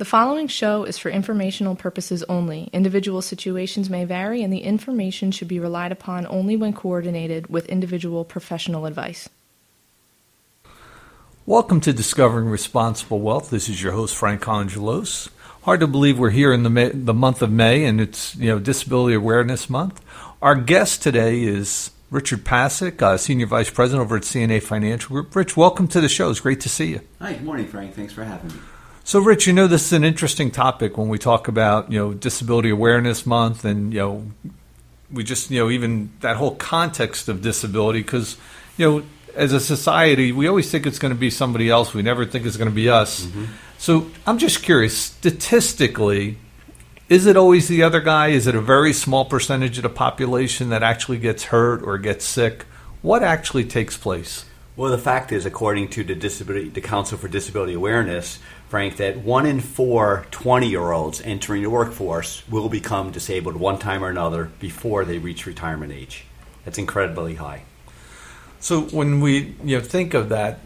The following show is for informational purposes only. Individual situations may vary, and the information should be relied upon only when coordinated with individual professional advice. Welcome to Discovering Responsible Wealth. This is your host Frank Angelos. Hard to believe we're here in the May, the month of May, and it's you know Disability Awareness Month. Our guest today is Richard Pasick, uh, Senior Vice President over at CNA Financial Group. Rich, welcome to the show. It's great to see you. Hi, good morning, Frank. Thanks for having me. So, Rich, you know this is an interesting topic when we talk about you know Disability Awareness Month, and you know we just you know even that whole context of disability because you know as a society we always think it's going to be somebody else. We never think it's going to be us. Mm-hmm. So, I'm just curious, statistically, is it always the other guy? Is it a very small percentage of the population that actually gets hurt or gets sick? What actually takes place? Well, the fact is, according to the disability, the Council for Disability Awareness, Frank, that one in four 20 year olds entering the workforce will become disabled one time or another before they reach retirement age. That's incredibly high. So when we you know think of that,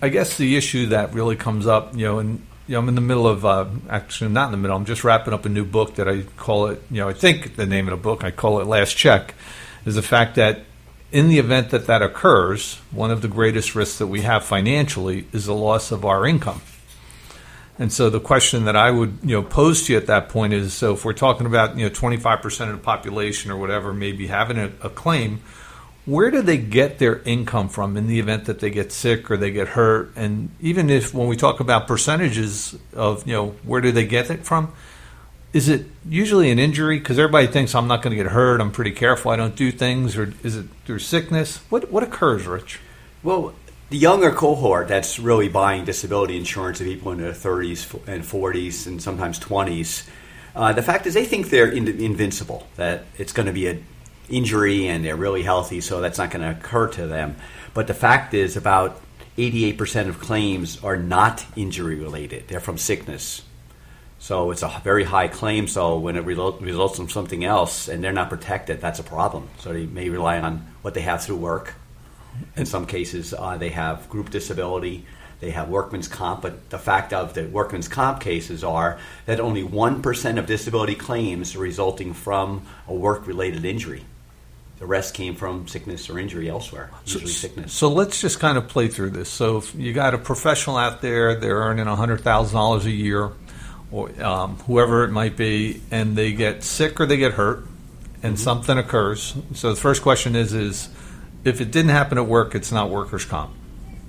I guess the issue that really comes up, you know, and you know, I'm in the middle of uh, actually not in the middle. I'm just wrapping up a new book that I call it. You know, I think the name of the book I call it Last Check, is the fact that in the event that that occurs, one of the greatest risks that we have financially is the loss of our income. And so the question that I would you know pose to you at that point is: so if we're talking about you know 25 percent of the population or whatever maybe having a, a claim, where do they get their income from in the event that they get sick or they get hurt? And even if when we talk about percentages of you know where do they get it from? Is it usually an injury? Because everybody thinks I'm not going to get hurt. I'm pretty careful. I don't do things. Or is it through sickness? What what occurs, Rich? Well, the younger cohort that's really buying disability insurance, of people in their 30s and 40s and sometimes 20s, uh, the fact is they think they're in- invincible, that it's going to be an injury and they're really healthy, so that's not going to occur to them. But the fact is, about 88% of claims are not injury related, they're from sickness. So it's a very high claim. So when it results from something else and they're not protected, that's a problem. So they may rely on what they have through work in some cases, uh, they have group disability, they have workman's comp, but the fact of the workman's comp cases are that only 1% of disability claims are resulting from a work related injury. The rest came from sickness or injury elsewhere, usually so, sickness. So let's just kind of play through this. So if you got a professional out there, they're earning $100,000 a year, or um, whoever it might be, and they get sick or they get hurt, and mm-hmm. something occurs. So the first question is, is if it didn't happen at work, it's not workers' comp.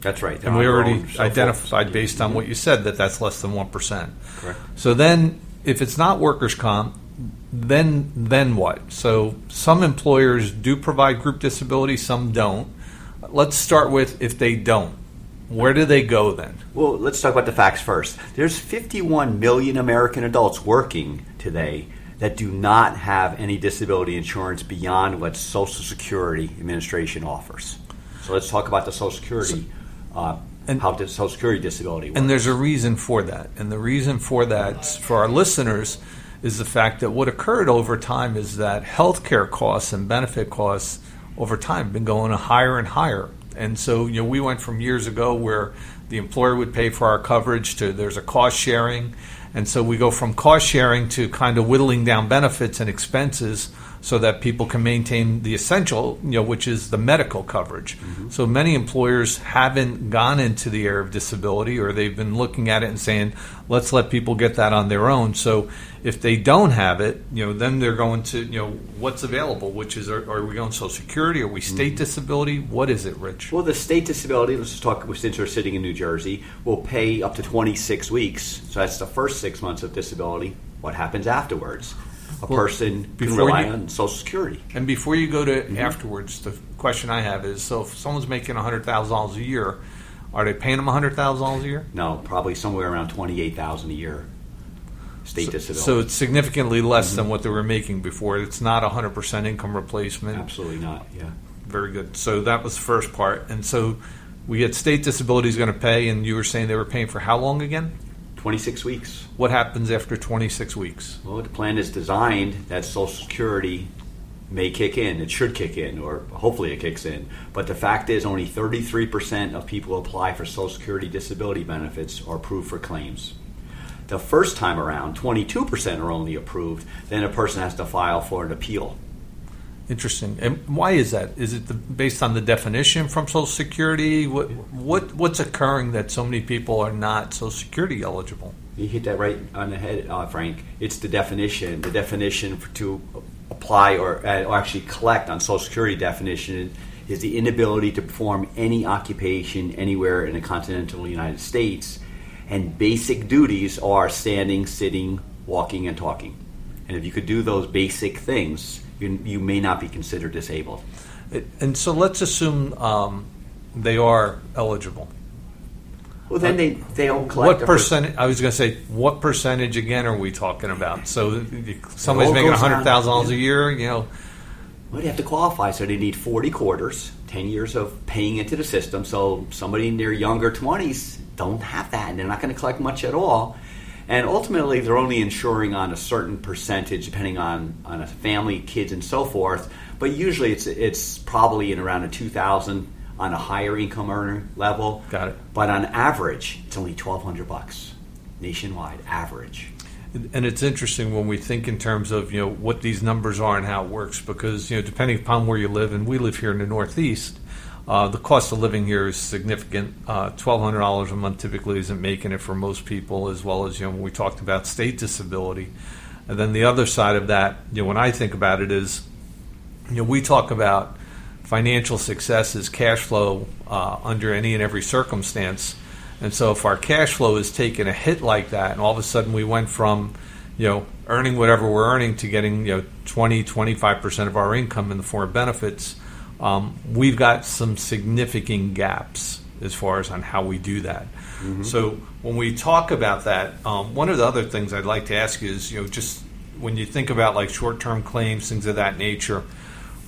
That's right. and we already identified based on what you said that that's less than one percent. Correct. So then, if it's not workers' comp, then then what? So some employers do provide group disability, some don't. Let's start with if they don't. Where do they go then? Well, let's talk about the facts first. There's 51 million American adults working today that do not have any disability insurance beyond what Social Security Administration offers. So let's talk about the Social Security. Uh, and how does Social Security disability works. And there's a reason for that. And the reason for that, for our listeners, is the fact that what occurred over time is that healthcare costs and benefit costs over time have been going higher and higher. And so, you know, we went from years ago where the employer would pay for our coverage to there's a cost sharing and so we go from cost sharing to kind of whittling down benefits and expenses so that people can maintain the essential, you know, which is the medical coverage. Mm-hmm. So many employers haven't gone into the area of disability or they've been looking at it and saying, let's let people get that on their own. So if they don't have it, you know, then they're going to, you know, what's available, which is, are, are we going Social Security? Are we state mm-hmm. disability? What is it, Rich? Well, the state disability, let's just talk, since we're sitting in New Jersey, will pay up to 26 weeks. So that's the first six months of disability. What happens afterwards? A well, person can rely you, on Social Security. And before you go to mm-hmm. afterwards, the question I have is: so if someone's making hundred thousand dollars a year, are they paying them hundred thousand dollars a year? No, probably somewhere around twenty eight thousand a year. State so, disability. So it's significantly less mm-hmm. than what they were making before. It's not hundred percent income replacement. Absolutely not. Yeah. Very good. So that was the first part, and so we get state disability is going to pay, and you were saying they were paying for how long again? 26 weeks. What happens after 26 weeks? Well, the plan is designed that Social Security may kick in. It should kick in, or hopefully it kicks in. But the fact is, only 33% of people who apply for Social Security disability benefits are approved for claims. the first time around, 22% are only approved, then a person has to file for an appeal. Interesting. And why is that? Is it the, based on the definition from Social Security? What, what what's occurring that so many people are not Social Security eligible? You hit that right on the head, uh, Frank. It's the definition. The definition for, to apply or, uh, or actually collect on Social Security definition is the inability to perform any occupation anywhere in the continental United States. And basic duties are standing, sitting, walking, and talking. And if you could do those basic things, you, you may not be considered disabled. And so let's assume um, they are eligible. Well, then they they all collect. What percent? I was going to say, what percentage again are we talking about? So somebody's making hundred thousand dollars a year, you know. Well, they have to qualify, so they need forty quarters, ten years of paying into the system. So somebody in their younger twenties don't have that, and they're not going to collect much at all. And ultimately, they're only insuring on a certain percentage, depending on on a family, kids, and so forth. But usually, it's it's probably in around a two thousand on a higher income earner level. Got it. But on average, it's only twelve hundred bucks nationwide average. And it's interesting when we think in terms of you know what these numbers are and how it works because you know depending upon where you live and we live here in the Northeast, uh, the cost of living here is significant. Uh, Twelve hundred dollars a month typically isn't making it for most people, as well as you know when we talked about state disability, and then the other side of that, you know, when I think about it is, you know, we talk about financial success is cash flow uh, under any and every circumstance. And so if our cash flow is taking a hit like that, and all of a sudden we went from, you know, earning whatever we're earning to getting, you know, 20, 25% of our income in the form of benefits, um, we've got some significant gaps as far as on how we do that. Mm-hmm. So when we talk about that, um, one of the other things I'd like to ask you is, you know, just when you think about like short-term claims, things of that nature –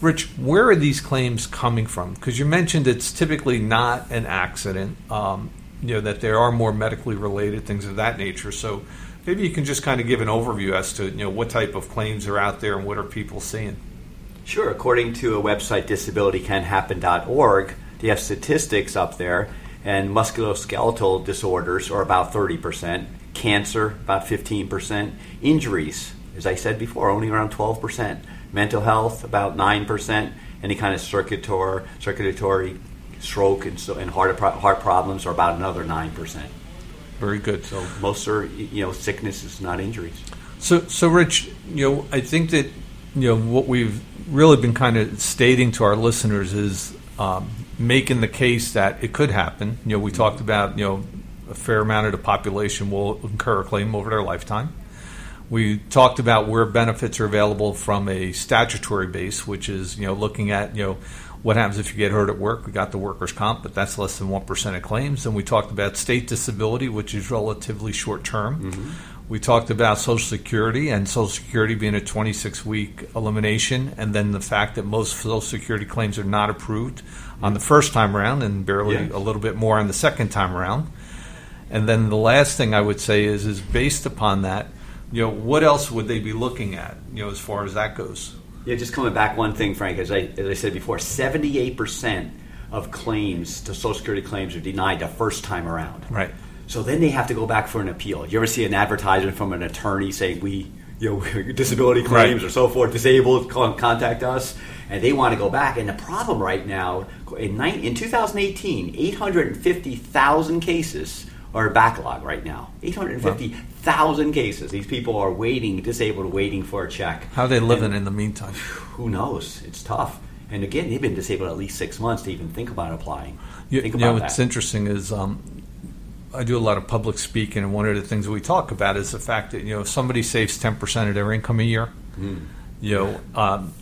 Rich, where are these claims coming from? Because you mentioned it's typically not an accident. Um, you know that there are more medically related things of that nature. So maybe you can just kind of give an overview as to you know what type of claims are out there and what are people seeing. Sure. According to a website, disabilitycanhappen.org, they have statistics up there, and musculoskeletal disorders are about 30%, cancer about 15%, injuries, as I said before, only around 12% mental health about 9%, any kind of circulatory, circulatory stroke and, so, and heart, heart problems are about another 9%. Very good. So most are, you know, sickness is not injuries. So, so Rich, you know, I think that, you know, what we've really been kind of stating to our listeners is um, making the case that it could happen. You know, we talked about, you know, a fair amount of the population will incur a claim over their lifetime. We talked about where benefits are available from a statutory base, which is you know looking at you know what happens if you get hurt at work. We got the workers' comp, but that's less than one percent of claims. And we talked about state disability, which is relatively short term. Mm-hmm. We talked about Social Security and Social Security being a 26 week elimination, and then the fact that most Social Security claims are not approved on the first time around and barely yeah. a little bit more on the second time around. And then the last thing I would say is, is based upon that, you know, what else would they be looking at, you know, as far as that goes? Yeah, just coming back one thing, Frank, as I, as I said before, 78% of claims to Social Security claims are denied the first time around. Right. So then they have to go back for an appeal. You ever see an advertisement from an attorney saying, we, you know, disability claims right. or so forth, disabled, contact us, and they want to go back. And the problem right now, in, in 2018, 850,000 cases are backlog right now. 850,000 cases. These people are waiting, disabled, waiting for a check. How are they living and, in the meantime? Who knows? It's tough. And again, they've been disabled at least six months to even think about applying. You, think about you know, what's interesting is um, I do a lot of public speaking, and one of the things we talk about is the fact that you know if somebody saves ten percent of their income a year, mm. you know. Um,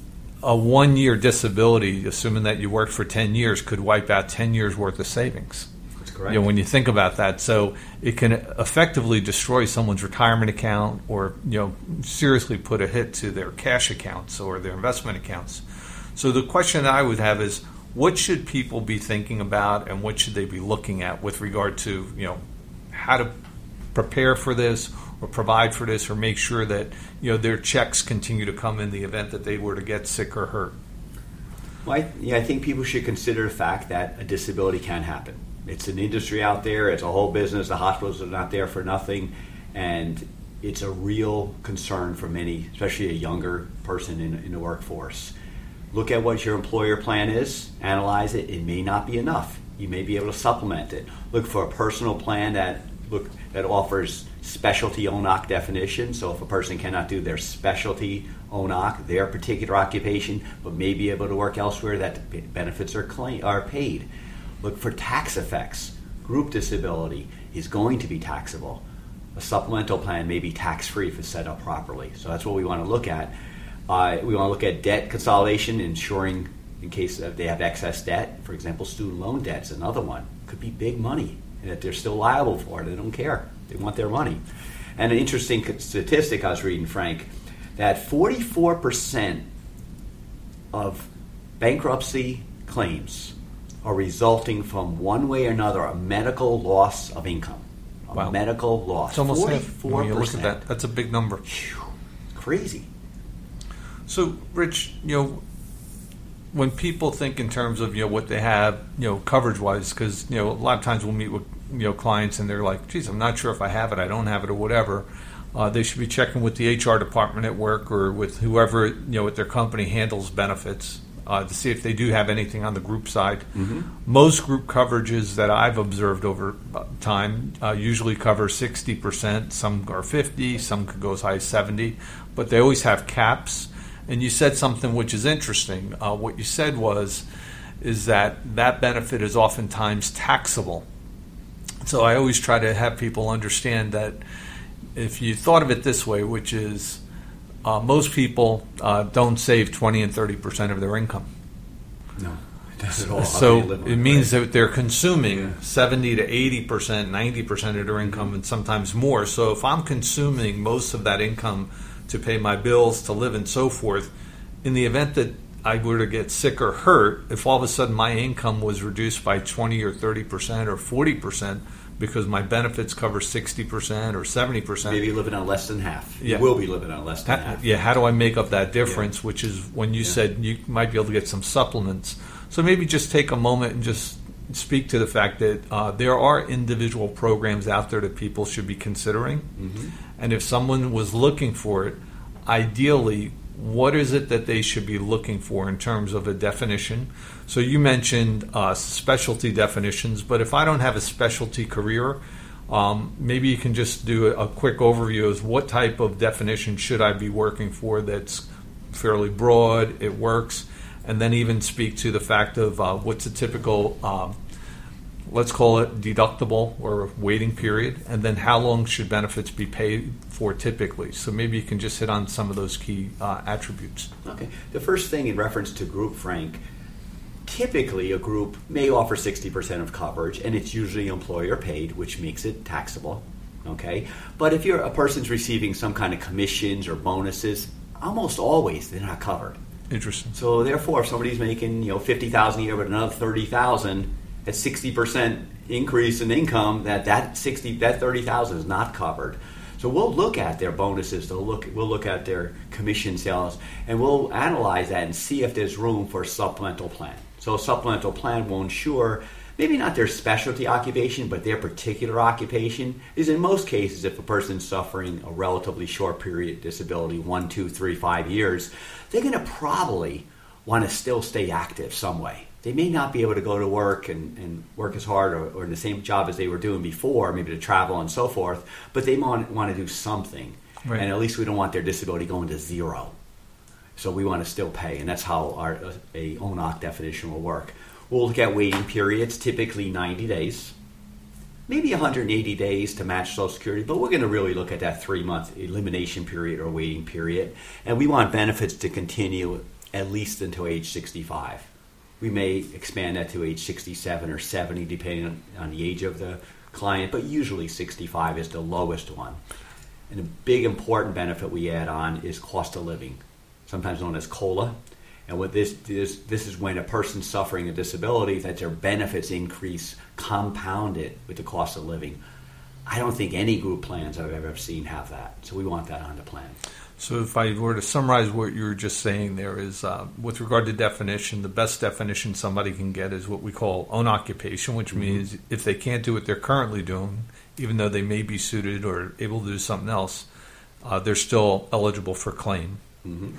a one year disability, assuming that you worked for 10 years, could wipe out 10 years worth of savings. That's correct. You know, when you think about that, so it can effectively destroy someone's retirement account, or you know, seriously put a hit to their cash accounts or their investment accounts. So the question I would have is, what should people be thinking about, and what should they be looking at with regard to you know how to prepare for this or provide for this or make sure that you know their checks continue to come in the event that they were to get sick or hurt. Well, I, yeah, I think people should consider the fact that a disability can happen it's an industry out there. It's a whole business. The hospitals are not there for nothing. And it's a real concern for many, especially a younger person in, in the workforce. Look at what your employer plan is, analyze it. It may not be enough. You may be able to supplement it. Look for a personal plan that look that offers specialty own occ definition. So if a person cannot do their specialty own occ, their particular occupation, but may be able to work elsewhere, that benefits are claim, are paid. Look for tax effects. Group disability is going to be taxable. A supplemental plan may be tax free if it's set up properly. So that's what we want to look at. Uh, we want to look at debt consolidation, ensuring in case they have excess debt. For example, student loan debt is another one. Could be big money and that they're still liable for it. They don't care. They want their money. And an interesting statistic I was reading, Frank, that 44% of bankruptcy claims are resulting from one way or another a medical loss of income. A wow. medical loss. It's almost 44%. When you look at that, that's a big number. Whew, crazy. So, Rich, you know, when people think in terms of you know what they have you know coverage wise because you know a lot of times we'll meet with you know clients and they're like geez i'm not sure if i have it i don't have it or whatever uh, they should be checking with the hr department at work or with whoever you know at their company handles benefits uh, to see if they do have anything on the group side mm-hmm. most group coverages that i've observed over time uh, usually cover 60% some are 50 some could go as high as 70 but they always have caps and you said something which is interesting. Uh, what you said was, is that that benefit is oftentimes taxable. So I always try to have people understand that if you thought of it this way, which is uh, most people uh, don't save 20 and 30 percent of their income. No. So it means that they're consuming yeah. 70 to 80 percent, 90 percent of their income, and sometimes more. So if I'm consuming most of that income to pay my bills, to live, and so forth. In the event that I were to get sick or hurt, if all of a sudden my income was reduced by 20 or 30 percent or 40 percent because my benefits cover 60 percent or 70 percent. Maybe living on less than half. Yeah. You will be living on less than how, half. Yeah, how do I make up that difference? Yeah. Which is when you yeah. said you might be able to get some supplements. So maybe just take a moment and just speak to the fact that uh, there are individual programs out there that people should be considering. Mm-hmm. And if someone was looking for it, ideally, what is it that they should be looking for in terms of a definition? So you mentioned uh, specialty definitions, but if I don't have a specialty career, um, maybe you can just do a, a quick overview of what type of definition should I be working for that's fairly broad, it works, and then even speak to the fact of uh, what's a typical um, let's call it deductible or waiting period, and then how long should benefits be paid for typically? So maybe you can just hit on some of those key uh, attributes. Okay. The first thing in reference to group, Frank, typically a group may offer 60% of coverage, and it's usually employer paid, which makes it taxable. Okay. But if you're a person's receiving some kind of commissions or bonuses, almost always they're not covered. Interesting. So therefore, if somebody's making you know fifty thousand a year, but another thirty thousand, at 60% increase in income that that 60 that 30,000 is not covered. So we'll look at their bonuses, they'll look we'll look at their commission sales and we'll analyze that and see if there's room for a supplemental plan. So a supplemental plan will ensure maybe not their specialty occupation, but their particular occupation is in most cases if a person's suffering a relatively short period of disability, one, two, three, five years, they're gonna probably want to still stay active some way they may not be able to go to work and, and work as hard or, or, in the same job as they were doing before, maybe to travel and so forth, but they want, want to do something. Right. And at least we don't want their disability going to zero. So we want to still pay, and that's how our a own occ definition will work. We'll look at waiting periods, typically 90 days, maybe 180 days to match Social Security, but we're going to really look at that three month elimination period or waiting period. And we want benefits to continue at least until age 65. We may expand that to age 67 or 70, depending on, the age of the client, but usually 65 is the lowest one. And a big important benefit we add on is cost of living, sometimes known as COLA. And what this is, this is when a person suffering a disability that their benefits increase compounded with the cost of living. I don't think any group plans I've ever seen have that. So we want that on the plan. So, if I were to summarize what you were just saying, there is, uh, with regard to definition, the best definition somebody can get is what we call own occupation, which mm-hmm. means if they can't do what they're currently doing, even though they may be suited or able to do something else, uh, they're still eligible for claim. Mm-hmm.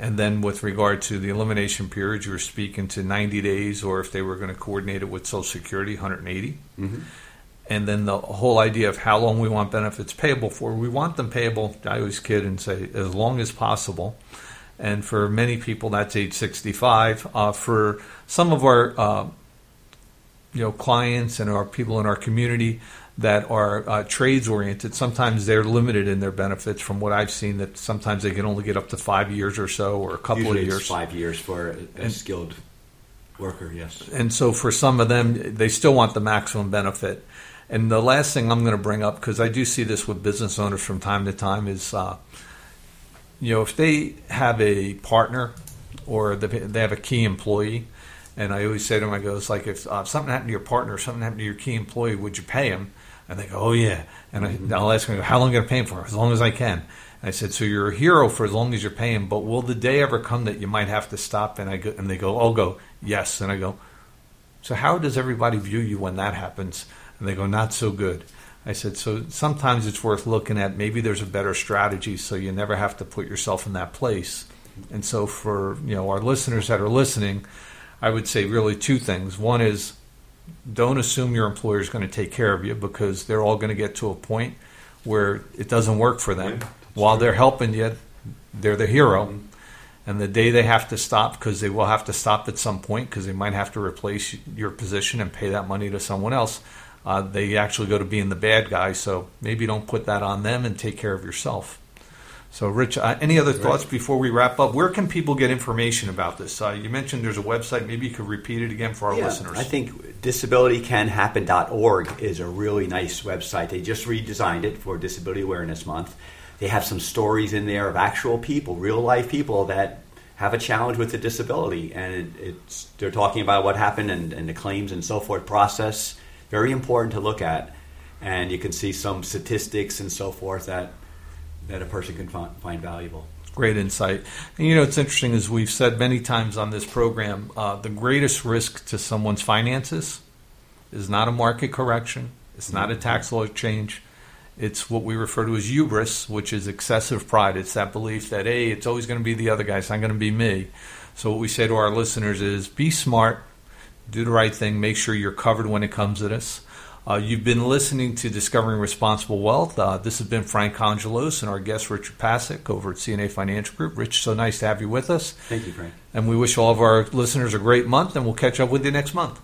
And then, with regard to the elimination period, you were speaking to 90 days, or if they were going to coordinate it with Social Security, 180. Mm-hmm and then the whole idea of how long we want benefits payable for. We want them payable, I always kid and say, as long as possible. And for many people, that's age 65. Uh, for some of our uh, you know clients and our people in our community that are uh, trades oriented, sometimes they're limited in their benefits. From what I've seen, that sometimes they can only get up to five years or so, or a couple Usually of years. five years for a, and, skilled worker, yes. And so for some of them, they still want the maximum benefit. And the last thing I'm going to bring up, because I do see this with business owners from time to time, is uh, you know if they have a partner or they have a key employee, and I always say to them, I go, it's like if uh, something happened to your partner, or something happened to your key employee, would you pay him? And they go, oh yeah. And mm-hmm. I, will ask them, how long are you to for? As long as I can. I said, so you're a hero for as long as you're paying, but will the day ever come that you might have to stop? And I go, and they go, I'll go, yes. And I go, so how does everybody view you when that happens? And they go, not so good. I said, so sometimes it's worth looking at. Maybe there's a better strategy so you never have to put yourself in that place. And so for you know our listeners that are listening, I would say really two things. One is don't assume your employer is going to take care of you because they're all going to get to a point where it doesn't work for them. Yeah, While true. they're helping you, they're the hero. Mm-hmm. And the day they have to stop, because they will have to stop at some point, because they might have to replace your position and pay that money to someone else, uh, they actually go to being the bad guy. So maybe don't put that on them and take care of yourself. So, Rich, uh, any other thoughts right. before we wrap up? Where can people get information about this? Uh, you mentioned there's a website. Maybe you could repeat it again for our yeah, listeners. I think disabilitycanhappen.org is a really nice website. They just redesigned it for Disability Awareness Month. They have some stories in there of actual people, real life people that have a challenge with a disability, and it, it's they're talking about what happened and, and the claims and so forth process very important to look at. And you can see some statistics and so forth that that a person can find, valuable. Great insight. And you know, it's interesting as we've said many times on this program, uh, the greatest risk to someone's finances is not a market correction. It's not a tax law change. It's what we refer to as hubris, which is excessive pride. It's that belief that, hey, it's always going to be the other guy. It's not going to be me. So, what we say to our listeners is be smart, do the right thing, make sure you're covered when it comes to this. Uh, you've been listening to Discovering Responsible Wealth. Uh, this has been Frank Congelos and our guest Richard Pasek over at CNA Financial Group. Rich, so nice to have you with us. Thank you, Frank. And we wish all of our listeners a great month, and we'll catch up with you next month.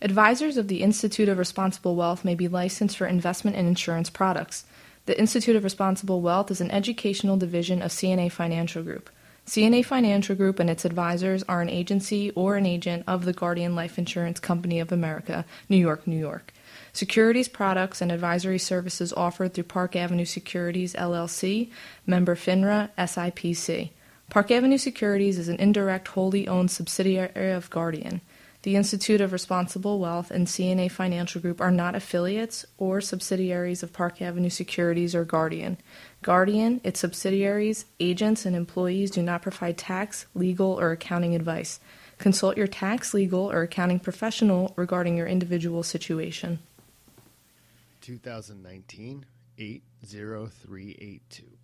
Advisors of the Institute of Responsible Wealth may be licensed for investment and insurance products. The Institute of Responsible Wealth is an educational division of CNA Financial Group. CNA Financial Group and its advisors are an agency or an agent of the Guardian Life Insurance Company of America, New York, New York. Securities products and advisory services offered through Park Avenue Securities LLC, member FINRA, SIPC. Park Avenue Securities is an indirect wholly owned subsidiary of Guardian. The Institute of Responsible Wealth and CNA Financial Group are not affiliates or subsidiaries of Park Avenue Securities or Guardian. Guardian, its subsidiaries, agents, and employees do not provide tax, legal, or accounting advice. Consult your tax, legal, or accounting professional regarding your individual situation. 2019 80382.